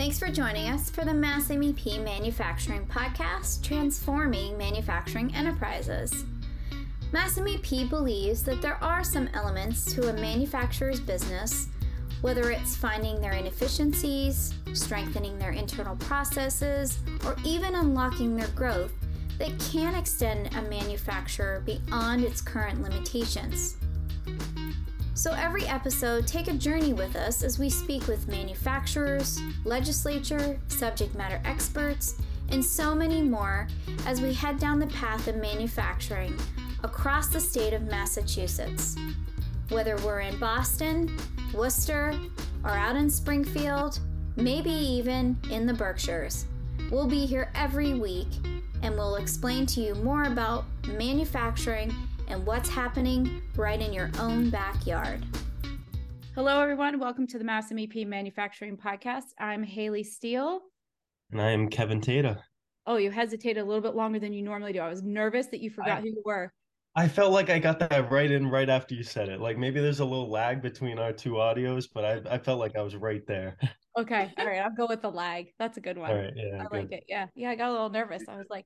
Thanks for joining us for the Mass MEP Manufacturing Podcast, Transforming Manufacturing Enterprises. Mass MEP believes that there are some elements to a manufacturer's business, whether it's finding their inefficiencies, strengthening their internal processes, or even unlocking their growth, that can extend a manufacturer beyond its current limitations. So, every episode, take a journey with us as we speak with manufacturers, legislature, subject matter experts, and so many more as we head down the path of manufacturing across the state of Massachusetts. Whether we're in Boston, Worcester, or out in Springfield, maybe even in the Berkshires, we'll be here every week and we'll explain to you more about manufacturing and what's happening right in your own backyard. Hello, everyone. Welcome to the Mass MEP Manufacturing Podcast. I'm Haley Steele. And I am Kevin Tata. Oh, you hesitated a little bit longer than you normally do. I was nervous that you forgot I, who you were. I felt like I got that right in right after you said it. Like maybe there's a little lag between our two audios, but I, I felt like I was right there. Okay. All right. I'll go with the lag. That's a good one. All right. Yeah. I good. like it. Yeah. Yeah. I got a little nervous. I was like,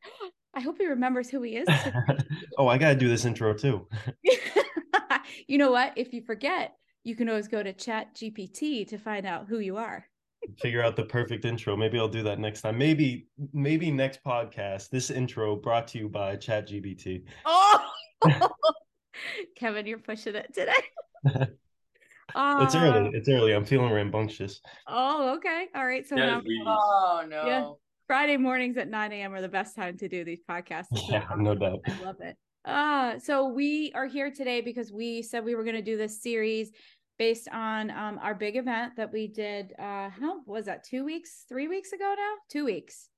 I hope he remembers who he is. oh, I got to do this intro too. you know what? If you forget, you can always go to Chat GPT to find out who you are. Figure out the perfect intro. Maybe I'll do that next time. Maybe, maybe next podcast, this intro brought to you by Chat GPT. Oh, Kevin, you're pushing it today. Uh, it's early. It's early. I'm feeling rambunctious. Oh, okay. All right. So now, oh no. Yeah, Friday mornings at 9 a.m. are the best time to do these podcasts. Yeah, no doubt. I love it. Uh, so we are here today because we said we were going to do this series based on um, our big event that we did. Uh, how was that? Two weeks, three weeks ago now? Two weeks.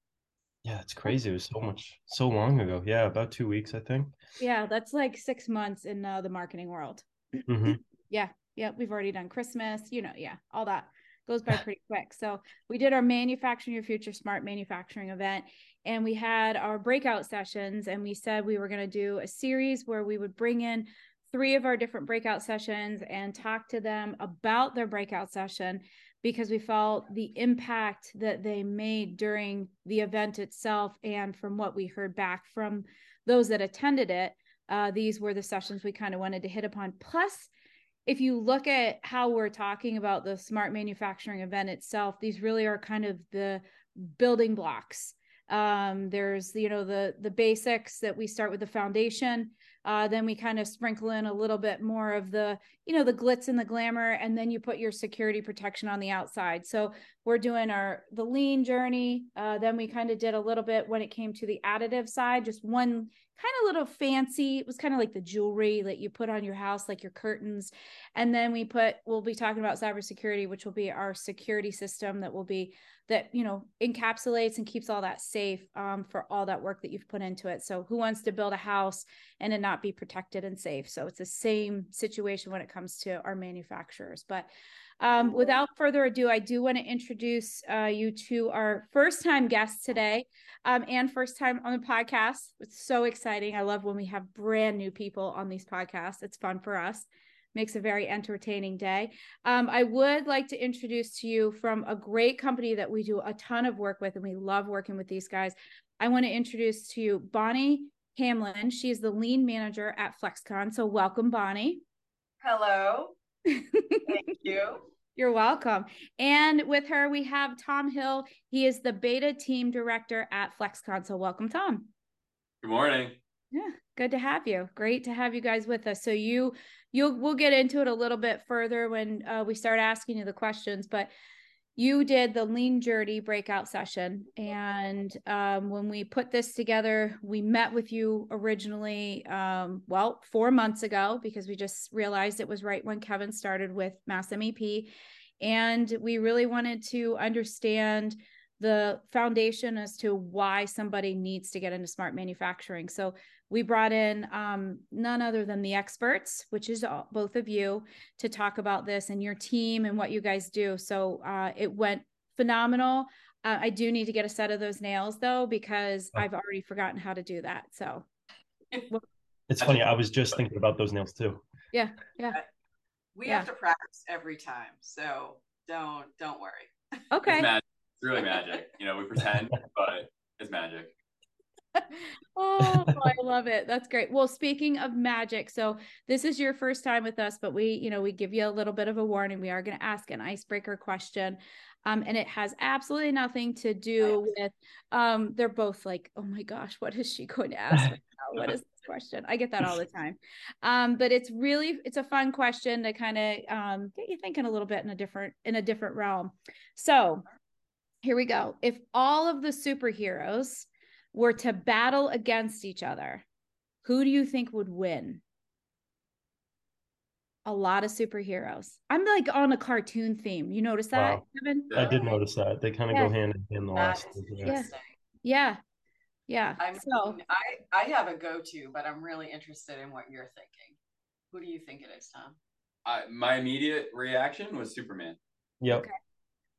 Yeah, it's crazy. It was so much, so long ago. Yeah, about two weeks, I think. Yeah, that's like six months in uh, the marketing world. Mm-hmm. yeah, yeah, we've already done Christmas. You know, yeah, all that goes by pretty quick. So we did our manufacturing your future smart manufacturing event and we had our breakout sessions and we said we were going to do a series where we would bring in three of our different breakout sessions and talk to them about their breakout session because we felt the impact that they made during the event itself and from what we heard back from those that attended it uh, these were the sessions we kind of wanted to hit upon plus if you look at how we're talking about the smart manufacturing event itself, these really are kind of the building blocks. Um, there's you know the the basics that we start with the foundation. Uh, then we kind of sprinkle in a little bit more of the you know the glitz and the glamour, and then you put your security protection on the outside. So we're doing our the lean journey. Uh, then we kind of did a little bit when it came to the additive side, just one kind of little fancy. It was kind of like the jewelry that you put on your house, like your curtains. And then we put, we'll be talking about cybersecurity, which will be our security system that will be that, you know, encapsulates and keeps all that safe um, for all that work that you've put into it. So who wants to build a house and it not be protected and safe? So it's the same situation when it comes to our manufacturers. But um, without further ado, I do want to introduce uh, you to our first time guest today um, and first time on the podcast. It's so exciting. I love when we have brand new people on these podcasts. It's fun for us. Makes a very entertaining day. Um, I would like to introduce to you from a great company that we do a ton of work with, and we love working with these guys. I want to introduce to you Bonnie Hamlin. She is the lean manager at FlexCon. So, welcome, Bonnie. Hello. Thank you. You're welcome. And with her, we have Tom Hill. He is the beta team director at FlexCon. So welcome, Tom. Good morning. Yeah, good to have you. Great to have you guys with us. So you, you'll, we'll get into it a little bit further when uh, we start asking you the questions. But you did the lean journey breakout session. And um, when we put this together we met with you originally um, well four months ago because we just realized it was right when kevin started with mass mep and we really wanted to understand the foundation as to why somebody needs to get into smart manufacturing. So we brought in um, none other than the experts, which is all, both of you, to talk about this and your team and what you guys do. So uh, it went phenomenal. Uh, I do need to get a set of those nails though, because oh. I've already forgotten how to do that. So it's funny. I was just thinking about those nails too. Yeah. Yeah. We yeah. have to practice every time. So don't, don't worry. Okay. It's really magic. You know, we pretend, but it's magic. oh, I love it. That's great. Well, speaking of magic, so this is your first time with us, but we, you know, we give you a little bit of a warning. We are going to ask an icebreaker question. Um, and it has absolutely nothing to do with um they're both like, oh my gosh, what is she going to ask right? What is this question? I get that all the time. Um, but it's really it's a fun question to kind of um get you thinking a little bit in a different in a different realm. So here we go. If all of the superheroes were to battle against each other, who do you think would win? A lot of superheroes. I'm like on a cartoon theme. You notice that, Wow. Kevin? I did notice that. They kind of Yeah. go hand in hand the That last. yeah. Yeah. Yeah. I mean, so I I have a go-to, but I'm really interested in what you're thinking. Who do you think it is, Tom? I, my immediate reaction was Superman. Yep. Okay.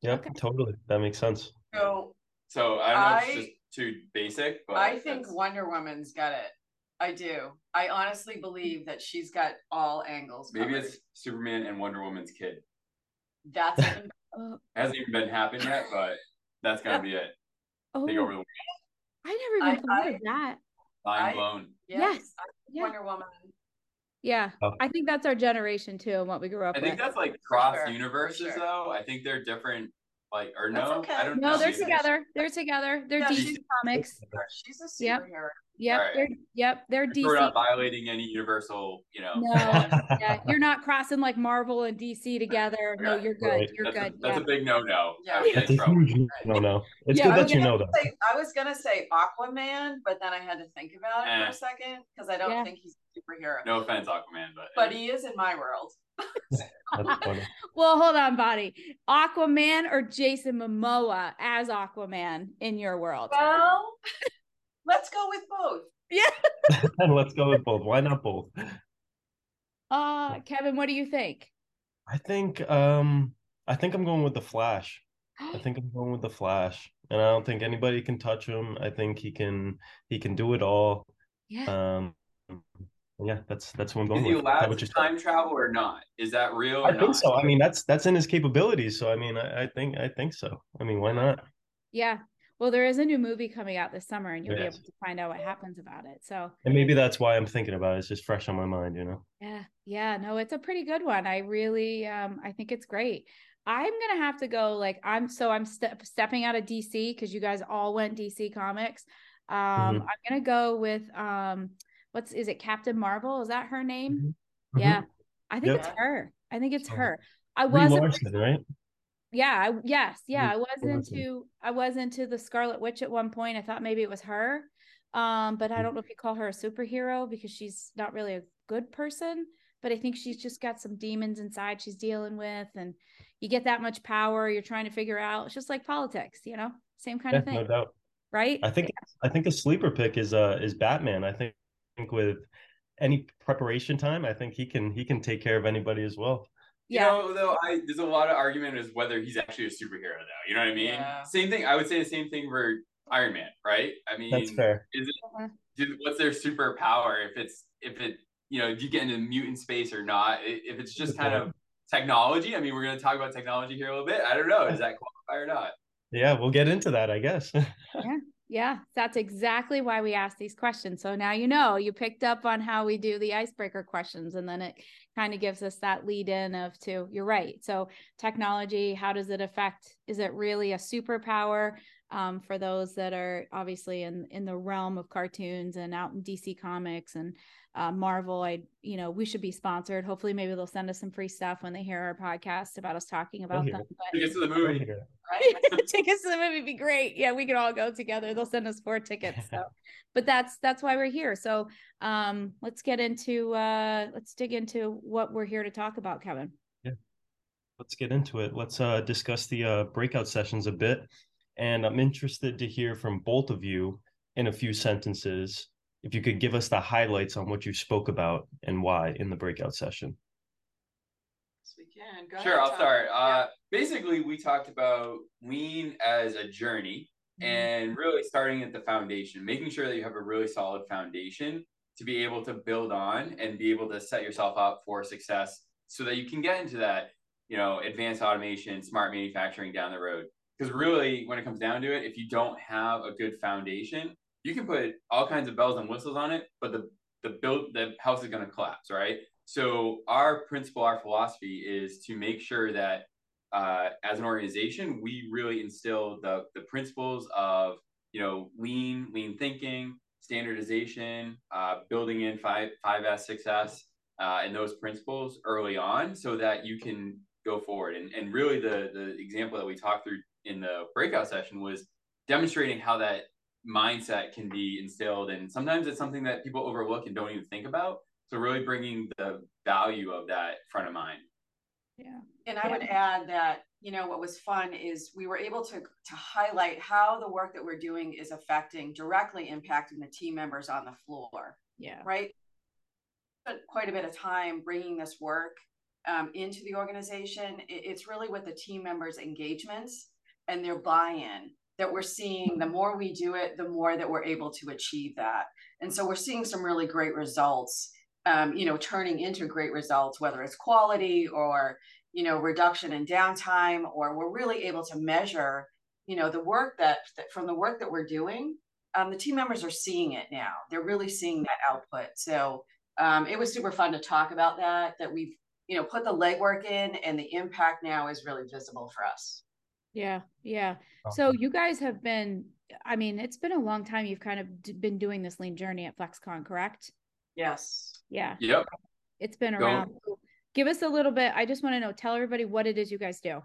Yep. Okay. Totally. That makes sense. So So I don't know if I- it's just too basic, but I think that's- Wonder Woman's got it. I do. I honestly believe that she's got all angles. maybe covered. it's Superman and Wonder Woman's kid. that's even uh, hasn't even been happened yet, but that's gonna be it. oh, Take over the world. I never even I- thought I- of that. Mind I- blown. Yes. I think Yeah. Wonder Woman. Yeah. Oh. I think that's our generation too and what we grew up I think with. that's like cross sure, universes sure. though. I think they're different. Like or That's no, okay. I don't No, they're She's- together. They're together. They're Yeah, DC comics. She's a Yep. superhero. Yep. Alright. They're yep, they're DC. We're not violating any universal, you know. No, yeah, you're not crossing like Marvel and DC together. No, you're good. Right. You're That's, good. a, that's yeah. a big no-no. Yeah. I would get That's a huge no no. It's Yeah, good that you gonna know that. Say- I was gonna say Aquaman, but then I had to think about it for Eh. a second because I don't Yeah. think he's a superhero. No offense, Aquaman, but But he is in my world. That's funny. Well, hold on, body. Aquaman or Jason Momoa as Aquaman in your world? Well, let's go with both. Yeah. and let's go with both. Why not both? Uh, Kevin, what do you think? I think um I think I'm going with the Flash. I think I'm going with the Flash. And I don't think anybody can touch him. I think he can he can do it all. yeah. Um yeah, that's that's what I'm going he with. Is that allowed what to you said? time travel or not? Is that real or I not? think so. I mean that's that's in his capabilities. So I mean I, I think I think so. I mean why not? Yeah. Well, there is a new movie coming out this summer, and you'll Yes. be able to find out what happens about it. So, And maybe that's why I'm thinking about it. It's just fresh on my mind, you know. yeah, yeah, no, it's a pretty good one. I really, um, I think it's great. I'm gonna have to go. Like, I'm so I'm step stepping out of DC because you guys all went DC Comics. Um, Mhm. I'm gonna go with um, what's is it Captain Marvel? Is that her name? Mhm. Yeah, I think Yep. it's her. I think it's So, her. I wasn't right? yeah I, yes yeah i was into i was into the scarlet witch at one point i thought maybe it was her um but i Mhm. don't know if you call her a superhero because she's not really a good person but i think she's just got some demons inside she's dealing with and you get that much power you're trying to figure out it's just like politics you know same kind Yeah, of thing no doubt. right I think I think a sleeper pick is uh is Batman. I think, think with any preparation time, I think he can he can take care of anybody as well. You yeah know, though, I there's a lot of argument as whether he's actually a superhero, though. You know what I mean? Yeah. Same thing. I would say the same thing for Iron Man, right? I mean, That's fair. Is it Uh-huh. do- what's their superpower? If it's if it you know, do you get into mutant space or not? If it's just kind of technology. I mean, we're gonna talk about technology here a little bit. I don't know. Does that qualify or not? Yeah, we'll get into that, I guess. Yeah, that's exactly why we ask these questions. So now you know you picked up on how we do the icebreaker questions, and then it kind of gives us that lead in of to you're right. So technology, how does it affect? Is it really a superpower? Um, for those that are obviously in in the realm of cartoons and out in DC Comics and uh, Marvel, I you know we should be sponsored. Hopefully, maybe they'll send us some free stuff when they hear our podcast about us talking about hear them. it. But Take us to the movie. Right? tickets to the movie would be great. Yeah, we could all go together. They'll send us four tickets. So, but that's that's why we're here. So, um, let's get into uh, let's dig into what we're here to talk about, Kevin. Yeah, let's get into it. Let's uh discuss the uh breakout sessions a bit. And I'm interested to hear from both of you in a few sentences. If you could give us the highlights on what you spoke about and why in the breakout session. Yes, we can. Go Sure, ahead, I'll Tom. start. Yeah. Uh, basically, we talked about lean as a journey Mm-hmm. and really starting at the foundation, making sure that you have a really solid foundation to be able to build on and be able to set yourself up for success so that you can get into that, you know, advanced automation, smart manufacturing down the road. because really, when it comes down to it, if you don't have a good foundation, you can put all kinds of bells and whistles on it, but the the build the house is going to collapse, right? So our principle, our philosophy is to make sure that uh, as an organization, we really instill the the principles of you know lean lean thinking, standardization, uh, building in five five S six S, uh, and those principles early on, so that you can go forward. And and really the the example that we talked through in the breakout session was demonstrating how that mindset can be instilled and sometimes it's something that people overlook and don't even think about so really bringing the value of that front of mind Yeah. And I would add that, you know, what was fun is we were able to to highlight how the work that we're doing is affecting directly impacting the team members on the floor, Yeah. right? Spent quite a bit of time bringing this work um, into the organization. It- it's really with the team members' engagements and their buy-in that we're seeing. The more we do it, the more that we're able to achieve that. And so we're seeing some really great results. Um, you know, turning into great results, whether it's quality or you know reduction in downtime or we're really able to measure you know the work that, that from the work that we're doing um, the team members are seeing it now they're really seeing that output so um, it was super fun to talk about that that we've you know put the legwork in and the impact now is really visible for us Yeah. Yeah. So you guys have been, I mean, it's been a long time you've kind of d- been doing this lean journey at FlexCon, correct? yes Yeah. yep It's been around. So Give us a little bit. I just want to know, tell everybody what it is you guys do.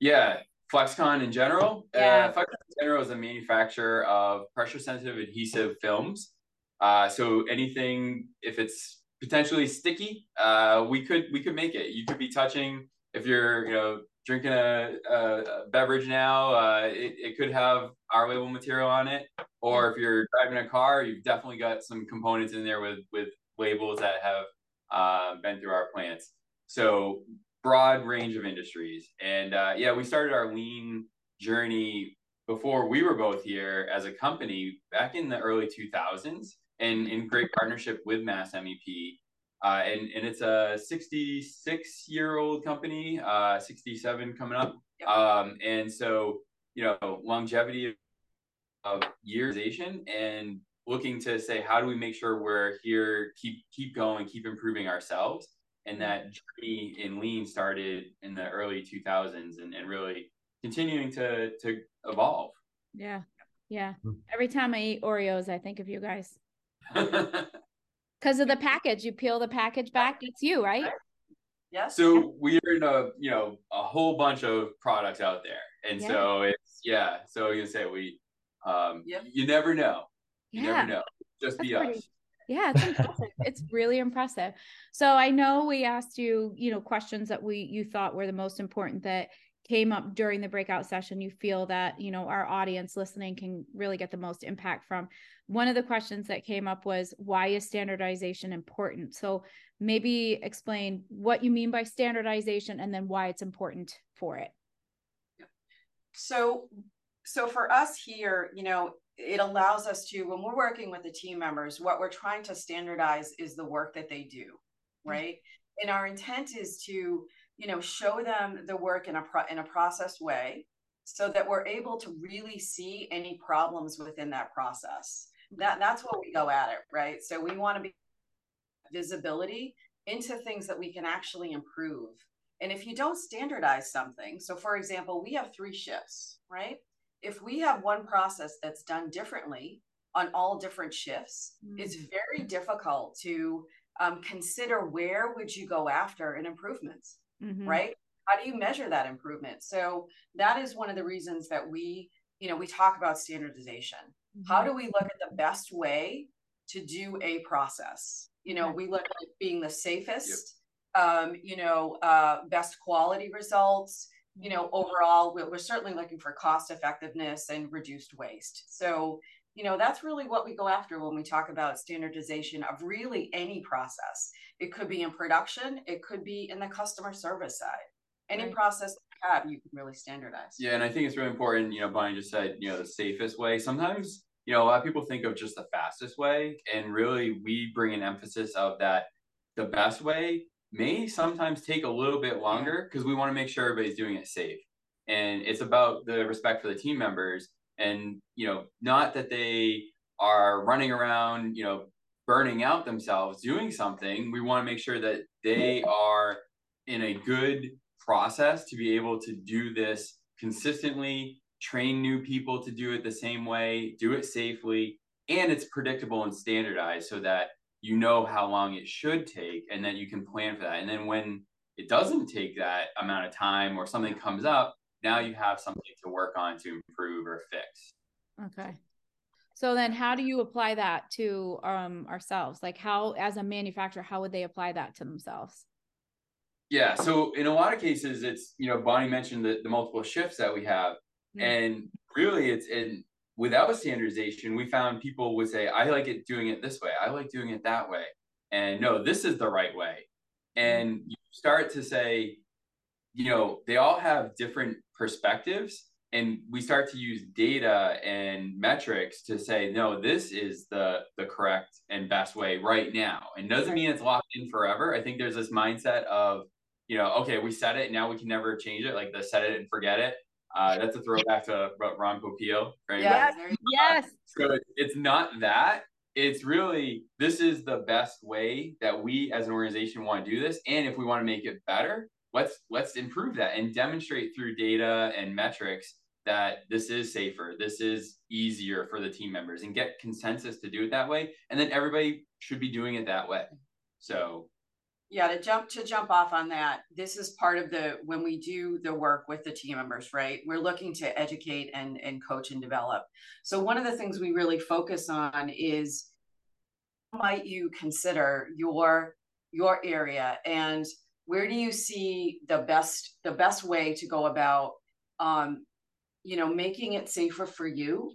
Yeah, FlexCon in general. Yeah. Uh, FlexCon in general is a manufacturer of pressure sensitive adhesive films. Uh, so anything, if it's potentially sticky, uh, we could we could make it. You could be touching if you're you know drinking a, a, beverage now. Uh, it, it could have our label material on it. Or if you're driving a car, you've definitely got some components in there with with labels that have uh, been through our plants. So broad range of industries. And uh, yeah, we started our lean journey before we were both here as a company back in the early 2000s and in great partnership with Mass MEP. Uh, and, and it's a 66 year old company, uh, 67 coming up. Yep. Um, and so, you know, longevity of yearization and looking to say, how do we make sure we're here, keep, keep going, keep improving ourselves and that journey in lean started in the early 2000s and, and really continuing to to evolve Yeah. Yeah. Hmm. Every time I eat Oreos, I think of you guys because of the package. You peel the package back. It's you, right? yes so we are in a you know a whole bunch of products out there and Yeah. so it's yeah so you say we um Yep. you never know you Yeah. never know just That's be pretty- us Yeah, it's impressive. it's really impressive. So I know we asked you, you know, questions that we you thought were the most important that came up during the breakout session. You feel that, you know, our audience listening can really get the most impact from. One of the questions that came up was why is standardization important? So maybe explain what you mean by standardization and then why it's important for it. so so for us here you know it allows us to when we're working with the team members what we're trying to standardize is the work that they do mm-hmm. right and our intent is to you know show them the work in a pro- in a processed way so that we're able to really see any problems within that process. That that's what we go at it right? So we want to be visibility into things that we can actually improve. And if you don't standardize something, so for example, we have three shifts, right? If we have one process that's done differently on all different shifts, Mm. it's very difficult to um, consider where would you go after an improvement, Mhm. right? How do you measure that improvement? So that is one of the reasons that we, you know, we talk about standardization. How Mhm. do we look at the best way to do a process? You know, we look at it being the safest, um, you know, uh, best quality results. You know, overall, we're, we're certainly looking for cost effectiveness and reduced waste. So, you know, that's really what we go after when we talk about standardization of really any process. It could be in production, it could be in the customer service side. Any Right. process you have, you can really standardize. Yeah, and I think it's really important, you know, Bonnie just said, you know, the safest way. Sometimes, you know, a lot of people think of just the fastest way, and really we bring an emphasis of that the best way may sometimes take a little bit longer because we want to make sure everybody's doing it safe. and it's about the respect for the team members and you know not that they are running around you know burning out themselves doing something we want to make sure that they are in a good process to be able to do this consistently train new people to do it the same way do it safely and it's predictable and standardized so that you know how long it should take and that you can plan for that. And then when it doesn't take that amount of time or something comes up now you have something to work on to improve or fix. Okay. So then how do you apply that to um ourselves? Like how as a manufacturer how would they apply that to themselves? Yeah so in a lot of cases it's you know bonnie mentioned the, the multiple shifts that we have mm-hmm. and really it's in without standardization we found people would say i like it doing it this way. I like doing it that way. And no this is the right way. And you start to say you know they all have different perspectives and we start to use data and metrics to say no this is the the correct and best way right now. And doesn't mean it's locked in forever. I think there's this mindset of you know okay we said it now we can never change it like the set it and forget it. Uh, that's a throwback to Ron Popeil, right? Yes, yes. So it's not that. It's really this is the best way that we as an organization want to do this, and if we want to make it better, let's let's improve that and demonstrate through data and metrics that this is safer, this is easier for the team members, and get consensus to do it that way, and then everybody should be doing it that way. So yeah to jump to jump off on that this is part of the when we do the work with the team members right? We're looking to educate and and coach and develop. So one of the things we really focus on is might you consider your your area? And where do you see the best the best way to go about um you know making it safer for you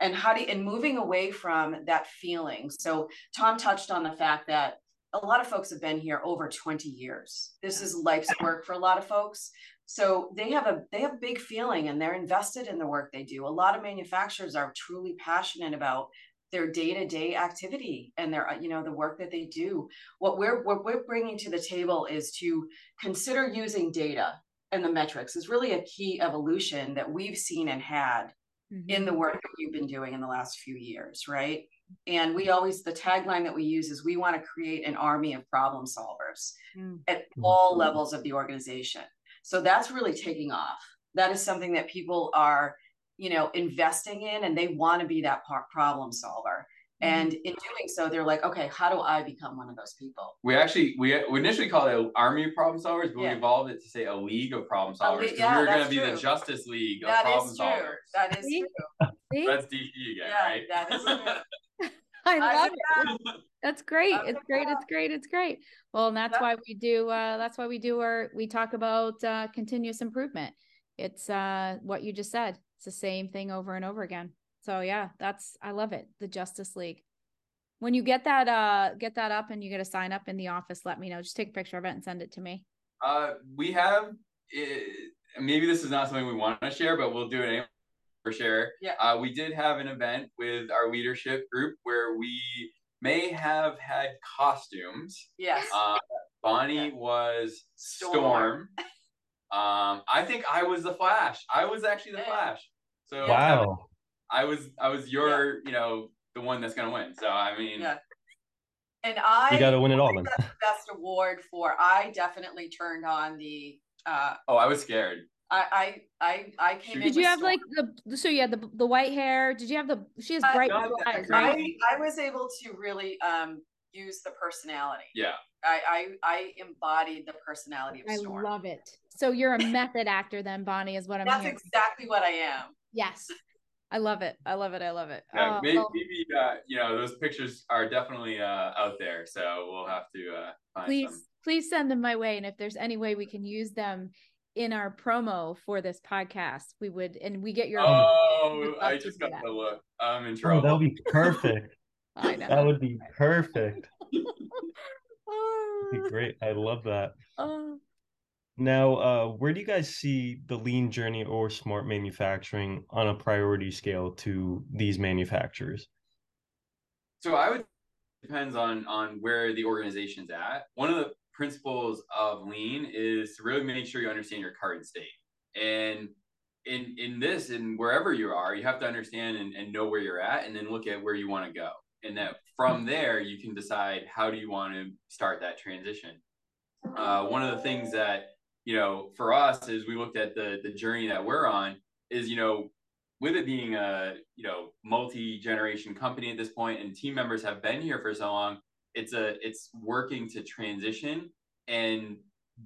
and how do you, and moving away from that feeling so tom touched on the fact that a lot of folks have been here over 20 years. This is life's work for a lot of folks. So they have a they have big feeling and they're invested in the work they do. A lot of manufacturers are truly passionate about their day-to-day activity and their you know the work that they do. What we're what we're bringing to the table is to consider using data and the metrics is really a key evolution that we've seen and had mm-hmm. in the work that you've been doing in the last few years, right? and we always the tagline that we use is we want to create an army of problem solvers mm. at all levels of the organization so that's really taking off that is something that people are you know investing in and they want to be that problem solver mm. and in doing so they're like okay how do i become one of those people we actually we, we initially called it army of problem solvers but yeah. we evolved it to say a league of problem solvers because yeah, we were going to be the justice league of that problem solvers that is true that's DC again, yeah, right? That is true. I love it. That's great. It's great. It's great. It's great. Well, and that's why we do. Uh, that's why we do our. We talk about uh, continuous improvement. It's uh, what you just said. It's the same thing over and over again. So yeah, that's I love it. The Justice League. When you get that uh get that up and you get a sign up in the office, let me know. Just take a picture of it and send it to me. Uh, we have. Uh, maybe this is not something we want to share, but we'll do it anyway for sure. Yeah. Uh, we did have an event with our leadership group where we may have had costumes. Yes. Uh, Bonnie yeah. was Storm. Storm. um, I think I was the Flash. I was actually the yeah. Flash. So wow. I was I was your yeah. you know the one that's gonna win. So I mean. Yeah. And I you got to win it all then. The best award for I definitely turned on the. Uh, oh, I was scared. I I I came Did you have storm. like the so you had the the white hair? Did you have the she has bright uh, eyes, right? I, I was able to really um use the personality. Yeah. I I, I embodied the personality of Storm. I love it. So you're a method actor then, Bonnie, is what I'm That's hearing. exactly what I am. Yes. I love it. I love it. I love it. Yeah, uh, maybe, well, maybe uh, you know those pictures are definitely uh, out there, so we'll have to uh, find please, some. Please send them my way, and if there's any way we can use them in our promo for this podcast, we would, and we get your. Oh, I just got the look. I'm in trouble. Oh, that would be perfect. I know. That would be perfect. That'd be great. I love that. Oh. Now, uh, where do you guys see the lean journey or smart manufacturing on a priority scale to these manufacturers? So I would depends on on where the organization's at. One of the principles of lean is to really make sure you understand your current state. And in in this and wherever you are, you have to understand and, and know where you're at, and then look at where you want to go, and that from there you can decide how do you want to start that transition. Uh, one of the things that you know for us is we looked at the the journey that we're on is you know with it being a you know multi generation company at this point and team members have been here for so long it's a it's working to transition and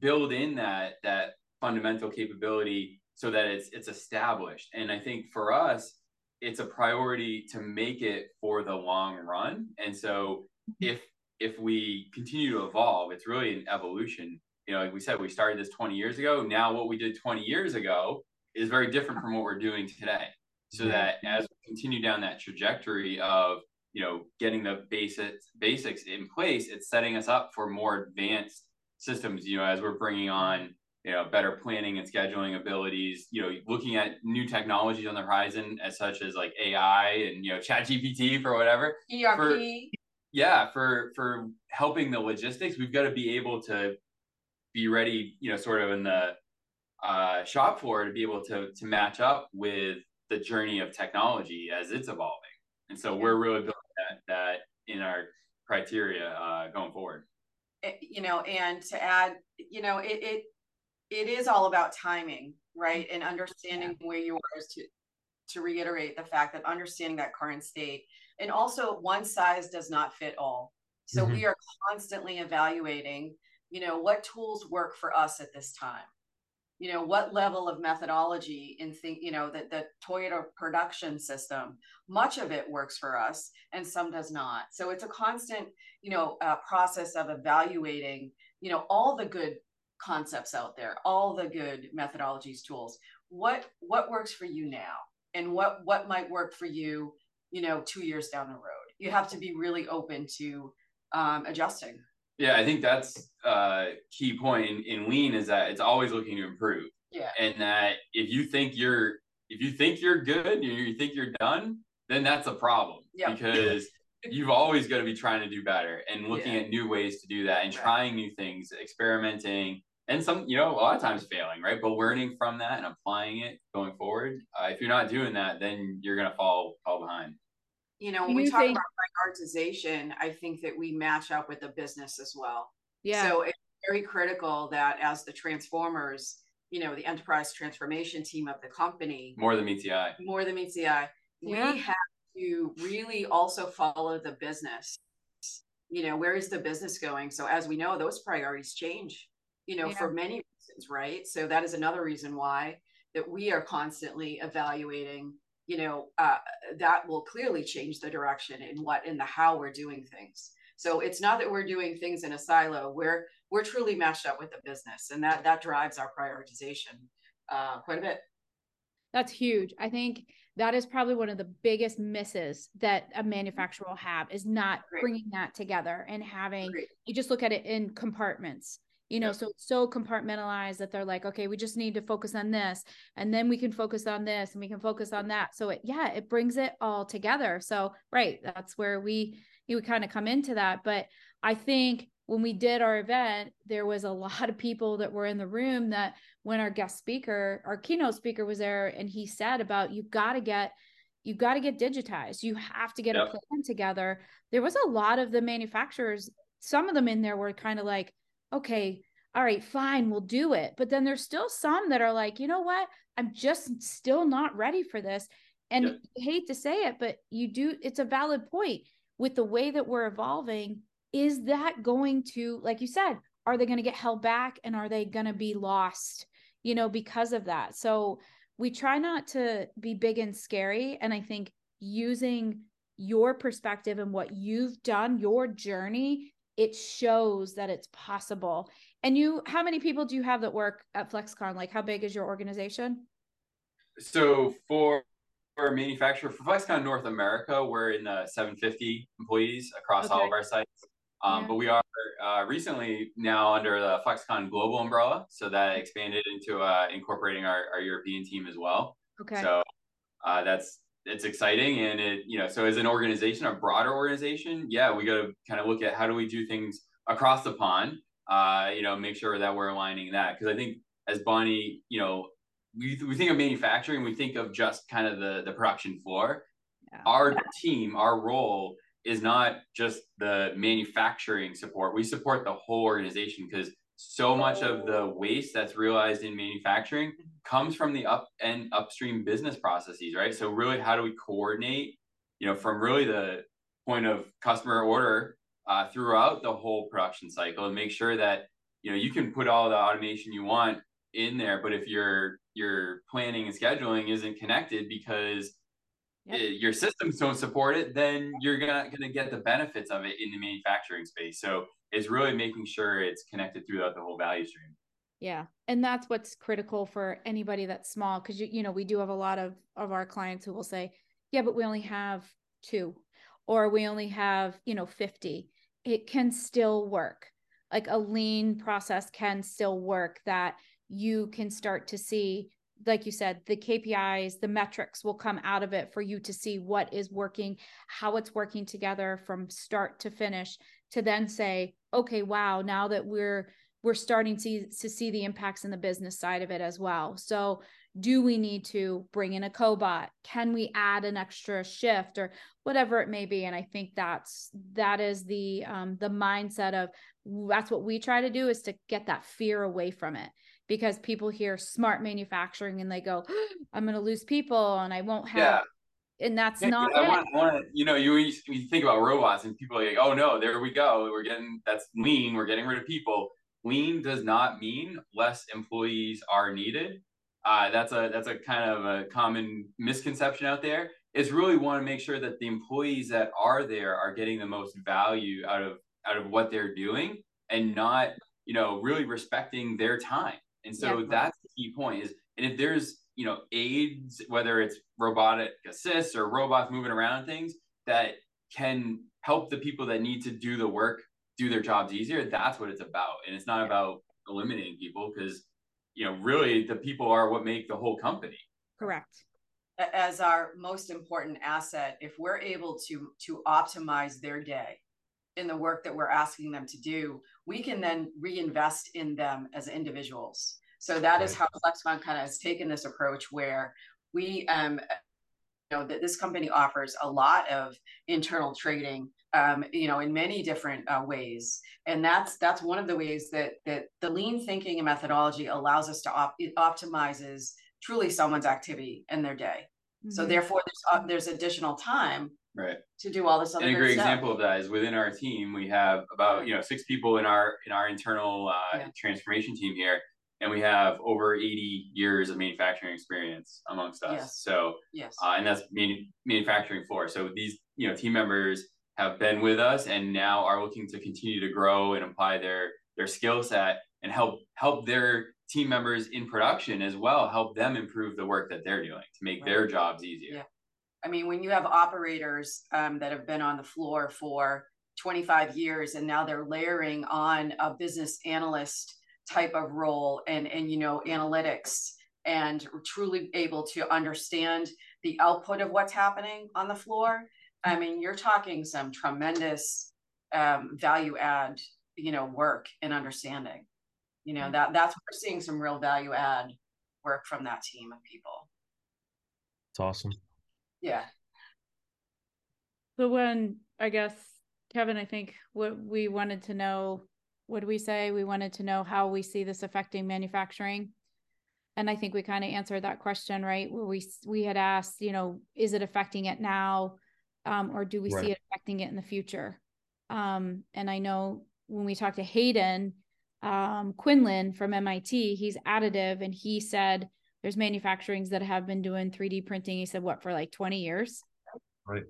build in that that fundamental capability so that it's it's established and i think for us it's a priority to make it for the long run. And so mm-hmm. if if we continue to evolve it's really an evolution. You know like we said we started this 20 years ago. Now what we did 20 years ago is very different from what we're doing today. So that as we continue down that trajectory of you know getting the basics basics in place it's setting us up for more advanced systems you know as we're bringing mm-hmm. on you know better planning and scheduling abilities you know looking at new technologies on the horizon as such as like ai and you know chat gpt for whatever. Erp for, yeah for for helping the logistics we've got to be able to be ready you know sort of in the uh, shop floor to be able to to match up with the journey of technology as it's evolving. And so we're really building that, that in our criteria uh, going forward. Eh, you know and to add you know it, it it is all about timing right? And understanding yeah. where you are to to reiterate the fact that understanding that current state and also one size does not fit all. So mm-hmm. we are constantly evaluating you know what tools work for us at this time? You know what level of methodology in think you know that the toyota production system much of it works for us and some does not. So it's a constant you know uh, process of evaluating you know all the good concepts out there all the good methodologies tools what what works for you now and what what might work for you you know two years down the road you have to be really open to um, adjusting yeah, I think that's a key point in, in lean is that it's always looking to improve. Yeah. And that if you think you're if you think you're good you think you're done, then that's a problem. Yeah. Because you've always got to be trying to do better and looking yeah. at new ways to do that and right. trying new things, experimenting, and some, you know, a lot of times failing, right? But learning from that and applying it going forward. Uh, if you're not doing that, then you're gonna fall fall behind you know, when we talk think- about prioritization, I think that we match up with the business as well. Yeah. So it's very critical that as the transformers, you know, the enterprise transformation team of the company, more than meets the eye, more than meets the eye, yeah. we have to really also follow the business. You know, where is the business going? So as we know, those priorities change, you know, yeah. for many reasons, right? So that is another reason why that we are constantly evaluating you know uh, that will clearly change the direction in what in the how we're doing things so it's not that we're doing things in a silo we're we're truly matched up with the business and that that drives our prioritization uh, quite a bit that's huge i think that is probably one of the biggest misses that a manufacturer will have is not Great. bringing that together and having Great. you just look at it in compartments you know so it's so compartmentalized that they're like okay we just need to focus on this and then we can focus on this and we can focus on that. So it yeah it brings it all together. So right that's where we you would kind of come into that. But i think when we did our event there was a lot of people that were in the room that when our guest speaker our keynote speaker was there and he said about you got to get you got to get digitized. You have to get yep. a plan together. There was a lot of the manufacturers some of them in there were kind of like okay, all right, fine, we'll do it. But then there's still some that are like, you know what? I'm just still not ready for this. And hate to say it, but you do, it's a valid point with the way that we're evolving. Is that going to, like you said, are they going to get held back and are they going to be lost, you know, because of that? So we try not to be big and scary. And I think using your perspective and what you've done, your journey it shows that it's possible. And you, how many people do you have that work at FlexCon? Like, how big is your organization? So for for manufacturer for FlexCon North America, we're in the 750 employees across okay. all of our sites. Um, yeah. But we are uh, recently now under the FlexCon Global umbrella, so that expanded into uh, incorporating our, our European team as well. Okay. So uh, that's it's exciting and it you know so as an organization a broader organization yeah we got to kind of look at how do we do things across the pond uh you know make sure that we're aligning that because i think as bonnie you know we, we think of manufacturing, we think of just kind of the, the production floor. Yeah. Our team, our role is not just the manufacturing support. We support the whole organization because so much of the waste that's realized in manufacturing comes from the up and upstream business processes, right? So really, how do we coordinate, you know, from really the point of customer order uh, throughout the whole production cycle and make sure that you know you can put all the automation you want in there, but if your your planning and scheduling isn't connected because yep. it, your systems don't support it, then you're not going to get the benefits of it in the manufacturing space. So it's really making sure it's connected throughout the whole value stream. Yeah. And that's what's critical for anybody that's small. Cause you, you know, we do have a lot of, of our clients who will say, yeah, but we only have two, or we only have, you know, 50. It can still work. Like a lean process can still work that you can start to see like you said, the KPIs, the metrics will come out of it for you to see what is working, how it's working together from start to finish, to then say, okay, wow, now that we're we're starting to, to see the impacts in the business side of it as well. So do we need to bring in a cobot? Can we add an extra shift or whatever it may be? And I think that's that is the um, the mindset of that's what we try to do is to get that fear away from it because people hear smart manufacturing and they go, I'm going to lose people and I won't have. Yeah. And that's yeah, not. I want, I want, you know, you, you think about robots and people are like, oh no, there we go. We're getting that's lean. We're getting rid of people. Lean does not mean less employees are needed. Uh, that's a that's a kind of a common misconception out there. Is really want to make sure that the employees that are there are getting the most value out of out of what they're doing and not you know really respecting their time and so yeah. that's the key point is, and if there's, you know, aids, whether it's robotic assists or robots moving around things that can help the people that need to do the work do their jobs easier, that's what it's about. And it's not yeah. about eliminating people because, you know, really the people are what make the whole company. Correct. As our most important asset, if we're able to to optimize their day in the work that we're asking them to do, we can then reinvest in them as individuals. So that is how FlexCon kind of has taken this approach where we, um, you know, that this company offers a lot of internal trading, um, you know, in many different uh, ways, and that's that's one of the ways that that the lean thinking and methodology allows us to op- it optimizes truly someone's activity in their day. Mm-hmm. So therefore, there's uh, there's additional time right to do all this other and a great stuff. example of that is within our team we have about you know six people in our in our internal uh, yeah. transformation team here and we have over 80 years of manufacturing experience amongst us. Yes. so yes. uh, and that's man- manufacturing floor. So these you know team members have been with us and now are looking to continue to grow and apply their their skill set and help help their team members in production as well help them improve the work that they're doing to make right. their jobs easier. Yeah. I mean, when you have operators um, that have been on the floor for 25 years and now they're layering on a business analyst type of role and and you know analytics and truly able to understand the output of what's happening on the floor. I mean you're talking some tremendous um, value add you know work and understanding. You know that that's we're seeing some real value add work from that team of people. It's awesome. Yeah. So when I guess Kevin, I think what we wanted to know, what do we say? We wanted to know how we see this affecting manufacturing. And I think we kind of answered that question, right? Where we we had asked, you know, is it affecting it now, um, or do we right. see it affecting it in the future? Um, and I know when we talked to Haden um, Quinlan from MIT, he's additive, and he said there's manufacturings that have been doing 3D printing. He said, what, for like 20 years? Right.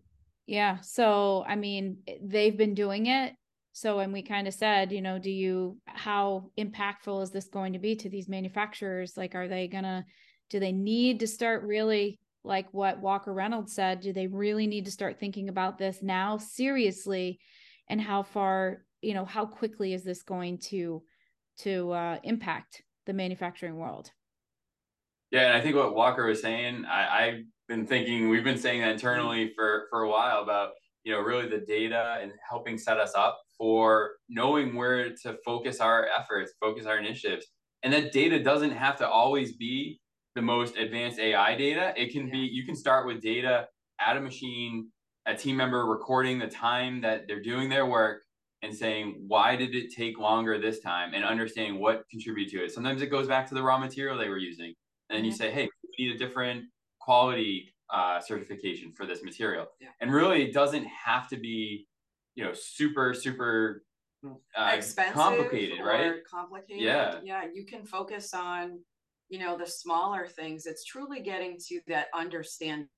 Yeah. So, I mean, they've been doing it. So, and we kind of said, you know, do you, how impactful is this going to be to these manufacturers? Like, are they going to, do they need to start really, like what Walker Reynolds said, do they really need to start thinking about this now seriously? And how far, you know, how quickly is this going to, to uh, impact the manufacturing world? Yeah, and I think what Walker was saying, I, I've been thinking we've been saying that internally for for a while about you know really the data and helping set us up for knowing where to focus our efforts, focus our initiatives, and that data doesn't have to always be the most advanced AI data. It can be you can start with data at a machine, a team member recording the time that they're doing their work and saying why did it take longer this time and understanding what contributed to it. Sometimes it goes back to the raw material they were using. And then you say, hey, we need a different quality uh, certification for this material. Yeah. And really, it doesn't have to be, you know, super super uh, expensive complicated, or right? complicated. Yeah. yeah you can focus on you know the smaller things. It's truly getting to that understanding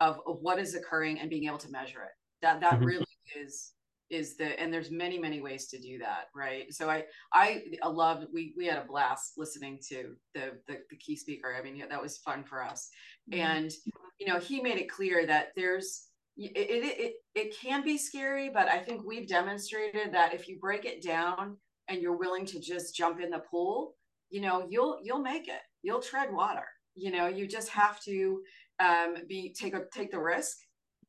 of, of what is occurring and being able to measure it. That that Mhm. really is is the and there's many many ways to do that right? So i i love we we had a blast listening to the the, the key speaker. I mean yeah, that was fun for us. And you know he made it clear that there's it, it it it can be scary but i think we've demonstrated that if you break it down and you're willing to just jump in the pool you know you'll you'll make it you'll tread water you know you just have to um be take a take the risk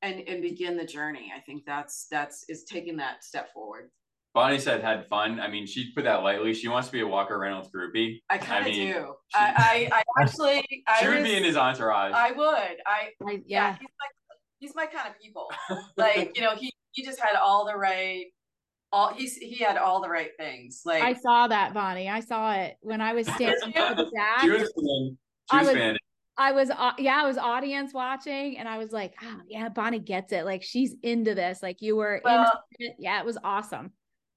and and begin the journey i think that's that's is taking that step forward Bonnie said had fun. I mean, she put that lightly. She wants to be a Walker Reynolds groupie. i kind of mean, do she- I, I i actually i She would was- be in his entourage. i would i I, yeah yeah. he's my he's my kind of people like you know he he just had all the right all he's he had all the right things like I saw that, Bonnie. I saw it when I was standing for the she back. was fan. She I was was- I was, uh, yeah, I was audience watching, and I was like, oh, yeah, Bonnie gets it. Like she's into this. Like you were Well- into it. Yeah, it was awesome.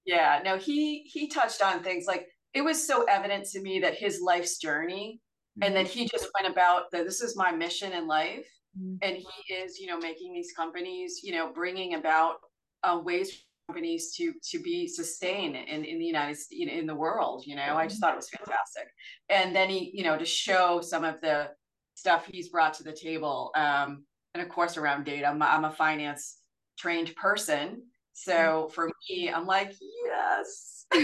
yeah no he he touched on things like it was so evident to me that his life's journey and that he just went about that this is my mission in life Mhm. and he is you know making these companies you know bringing about uh, ways for companies to to be sustained in in the united states in, in the world you know? I just thought it was fantastic. And then he you know to show some of the stuff he's brought to the table um and of course around data i'm, I'm a finance trained person. So for me i'm like yes.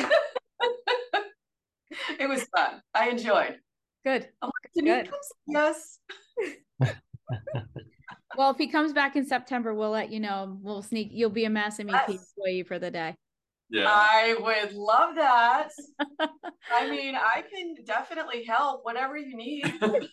It was fun. I enjoyed. Good. "Can Good. us Well, if he comes back in September, we'll let you know. We'll sneak. You'll be a Mass MEP Yes. employee for the day. Yeah. I would love that. I mean, I can definitely help whatever you need.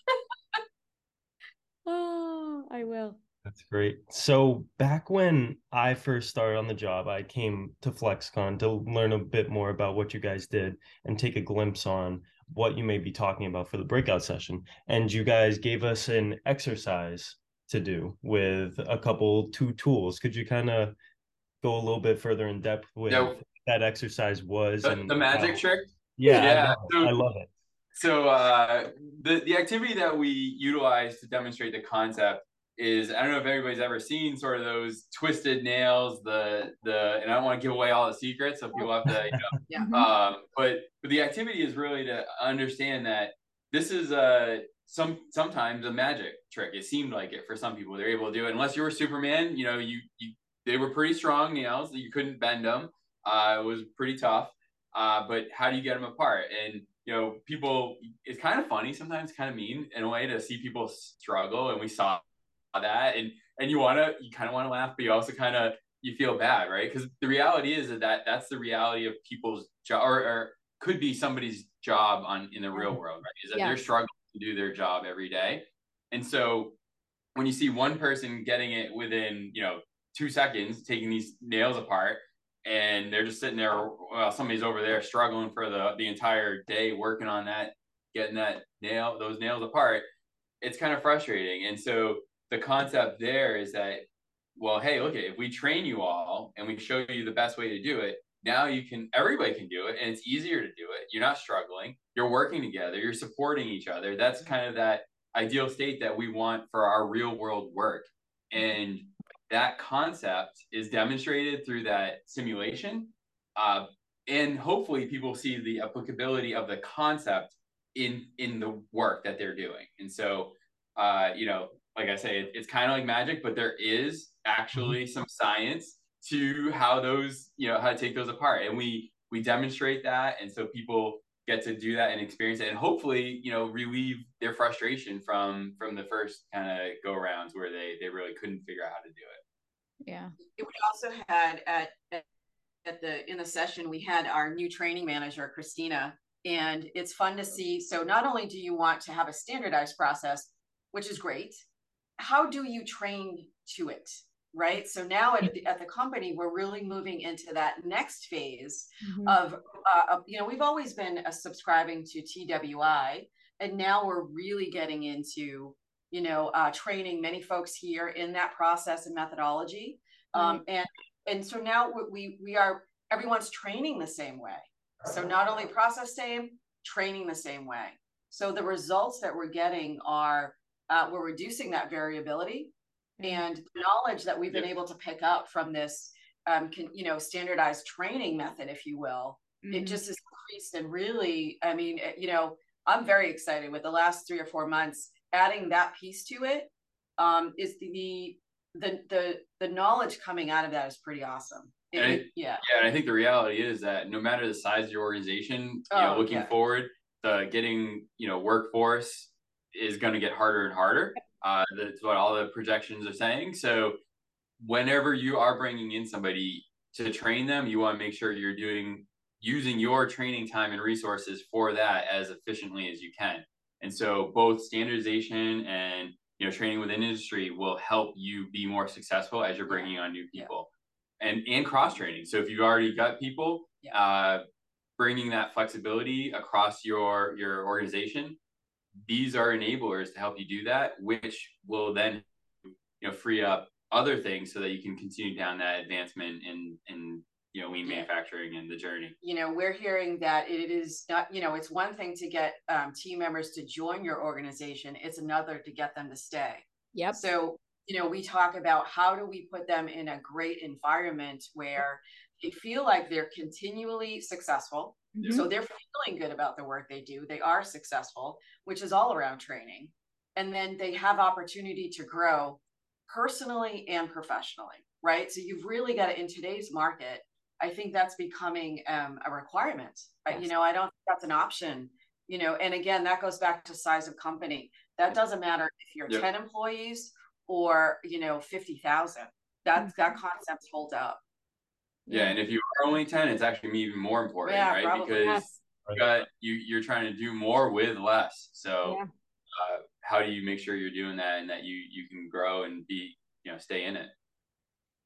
Oh, I will. That's great. So back when I first started on the job, I came to FlexCon to learn a bit more about what you guys did and take a glimpse on what you may be talking about for the breakout session. And you guys gave us an exercise to do with a couple two tools. Could you kind of go a little bit further in depth with Yeah. that exercise was The, and the magic how- trick. Yeah, Yeah, I, love it. I so- love it. So uh, the the activity that we utilize to demonstrate the concept is I don't know if everybody's ever seen sort of those twisted nails, the the and I don't want to give away all the secrets, so people have to you know, Yeah. Mhm. um, but but the activity is really to understand that this is a some sometimes a magic trick. It seemed like it for some people. They're able to do it unless you were Superman. You know, you you they were pretty strong nails. You couldn't bend them. Uh, it was pretty tough. Uh, but how do you get them apart? And you know, people. It's kind of funny sometimes, kind of mean in a way to see people struggle. And we saw that, and and you wanna you kind of want to laugh, but you also kind of you feel bad, right? Because the reality is that, that that's the reality of people's job, or, or could be somebody's job on in the real mm-hmm. world, right? Is that Yeah. they're struggling to do their job every day, and so when you see one person getting it within you know two seconds, taking these nails apart, and they're just sitting there while somebody's over there struggling for the the entire day working on that, getting that nail those nails apart, it's kind of frustrating. And so the concept there is that well, hey, look, if we train you all and we show you the best way to do it, now you can, everybody can do it and it's easier to do it. You're not struggling, you're working together, you're supporting each other. That's kind of that ideal state that we want for our real world work. And that concept is demonstrated through that simulation. Uh, and hopefully people see the applicability of the concept in in the work that they're doing. And so, uh, you know, like I say, it, it's kind of like magic, but there is actually mm-hmm. some science to how those, you know, how to take those apart. And we we demonstrate that, and so people get to do that and experience it, and hopefully, you know, relieve their frustration from from the first kind of go rounds where they they really couldn't figure out how to do it. Yeah. we also had at, at at the in the session we had our new training manager Christina And it's fun to see. So not only do you want to have a standardized process, which is great, how do you train to it? Right. So now at the, at the company, we're really moving into that next phase mm-hmm. of, uh, of, you know, we've always been uh, subscribing to TWI, and now we're really getting into, you know, uh, training many folks here in that process and methodology. Um, and and so now we we are everyone's training the same way. So not only process same, training the same way. So the results that we're getting are uh, we're reducing that variability and knowledge that we've been able to pick up from this um, can, you know standardized training method if you will mm-hmm. it just has increased and really i mean you know i'm very excited with the last three or four months adding that piece to it um, is the the the the knowledge coming out of that is pretty awesome it, it, yeah yeah and i think the reality is that no matter the size of your organization you know oh, looking yeah. forward the getting you know workforce is going to get harder and harder uh, that's what all the projections are saying. So whenever you are bringing in somebody to train them, you want to make sure you're doing using your training time and resources for that as efficiently as you can. And so both standardization and you know training within industry will help you be more successful as you're bringing on new people. Yeah. And and cross training. So if you've already got people, yeah. uh, bringing that flexibility across your your organization these are enablers to help you do that, which will then you know free up other things so that you can continue down that advancement in in you know lean yeah. manufacturing and the journey. You know we're hearing that it is not you know it's one thing to get um, team members to join your organization it's another to get them to stay. Yep. So you know we talk about how do we put them in a great environment where they feel like they're continually successful Mm-hmm. So they're feeling good about the work they do. They are successful, which is all around training. And then they have opportunity to grow personally and professionally, right? So you've really got to, in today's market, I think that's becoming um, a requirement. Yes. you know, I don't think that's an option. You know, and again, that goes back to size of company. That doesn't matter if you're yep. 10 employees or, you know, 50,000. That, mm-hmm. that concept holds up. Yeah, and if you are only ten, it's actually even more important, yeah, right? Probably. Because yes. you got you you're trying to do more with less. So, yeah. uh, how do you make sure you're doing that and that you you can grow and be you know stay in it?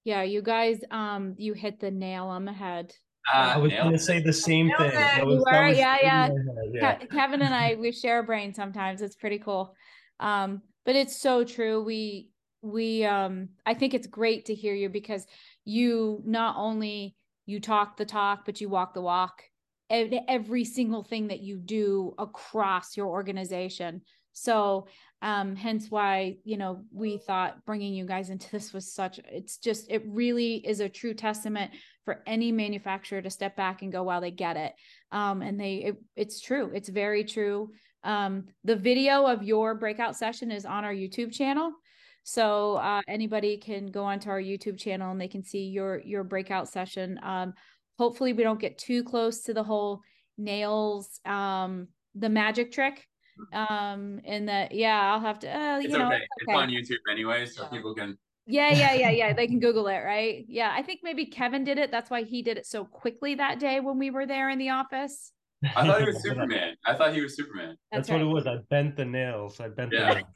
Yeah, you guys, um, you hit the nail on the head. Uh, I was going to say the same thing. That was, were, yeah, yeah. yeah. Kevin and I, we share a brain sometimes. It's pretty cool. Um, but it's so true. We, we, um, I think it's great to hear you because you not only you talk the talk but you walk the walk. Every single thing that you do across your organization. So um hence why you know we thought bringing you guys into this was such it's just it really is a true testament for any manufacturer to step back and go wow they get it. Um and they it, it's true. It's very true. Um the video of your breakout session is on our youtube channel so uh, anybody can go onto our YouTube channel and they can see your your breakout session. Um, hopefully, we don't get too close to the whole nails, um, the magic trick. Um, and that yeah, I'll have to. Uh, it's you know, okay. It's, okay. it's on YouTube anyway, so yeah. people can. Yeah, yeah, yeah, yeah. They can Google it, right? Yeah, I think maybe Kevin did it. That's why he did it so quickly that day when we were there in the office. I thought he was Superman. I thought he was Superman. That's, That's right. what it was. I bent the nails. I bent yeah. the nails.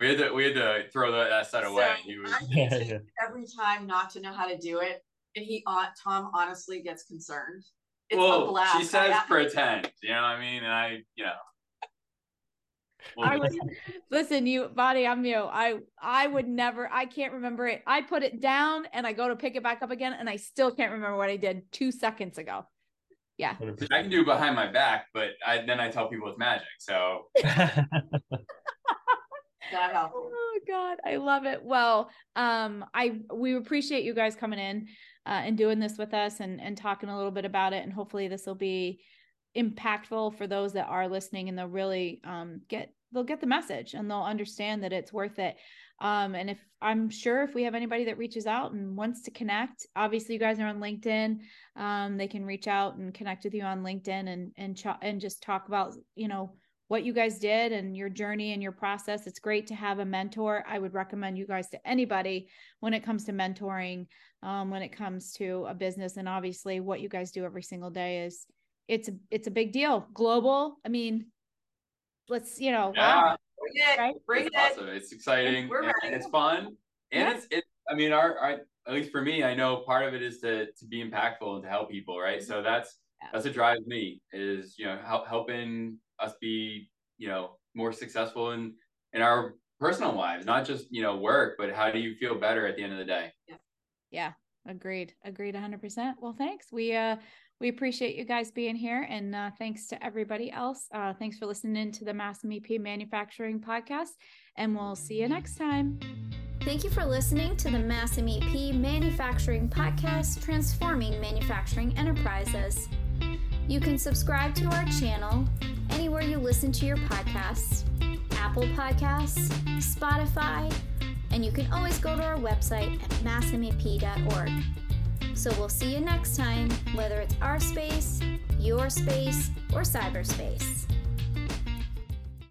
We had to we had to throw that, that set away. So he was yeah, yeah. every time not to know how to do it, and he uh, Tom honestly gets concerned. It's well, she says pretend. You know what I mean? And I, you know. I would listen, you body, I'm you. I I would never, I can't remember it. I put it down and I go to pick it back up again, and I still can't remember what I did two seconds ago. Yeah. I can do behind my back, but I then I tell people it's magic. So Oh God, I love it. Well, um, I we appreciate you guys coming in uh, and doing this with us and and talking a little bit about it, and hopefully this will be impactful for those that are listening, and they'll really um get they'll get the message and they'll understand that it's worth it. Um, and if I'm sure if we have anybody that reaches out and wants to connect, obviously you guys are on LinkedIn. Um, they can reach out and connect with you on LinkedIn and and ch- and just talk about you know what you guys did and your journey and your process. It's great to have a mentor. I would recommend you guys to anybody when it comes to mentoring, um, when it comes to a business. And obviously, what you guys do every single day is it's a it's a big deal. Global. I mean, let's you know. Yeah. Bring it. Right? Bring it's it. awesome. It's exciting We're and, ready. it's fun. And Yeah. it's it I mean our, our at least for me, I know part of it is to to be impactful and to help people, right? So that's Yeah. that's what drives me is you know help, helping us be you know more successful in in our personal lives, not just you know work, but how do you feel better at the end of the day? Yeah, yeah agreed. Agreed 100%. Well, thanks. We uh we appreciate you guys being here and uh thanks to everybody else. Uh thanks for listening to the Mass MEP Manufacturing podcast and we'll see you next time. Thank you for listening to the Mass MEP Manufacturing Podcast, Transforming Manufacturing Enterprises. You can subscribe to our channel anywhere you listen to your podcasts Apple Podcasts, Spotify, and you can always go to our website at massmep.org. So we'll see you next time, whether it's our space, your space, or cyberspace.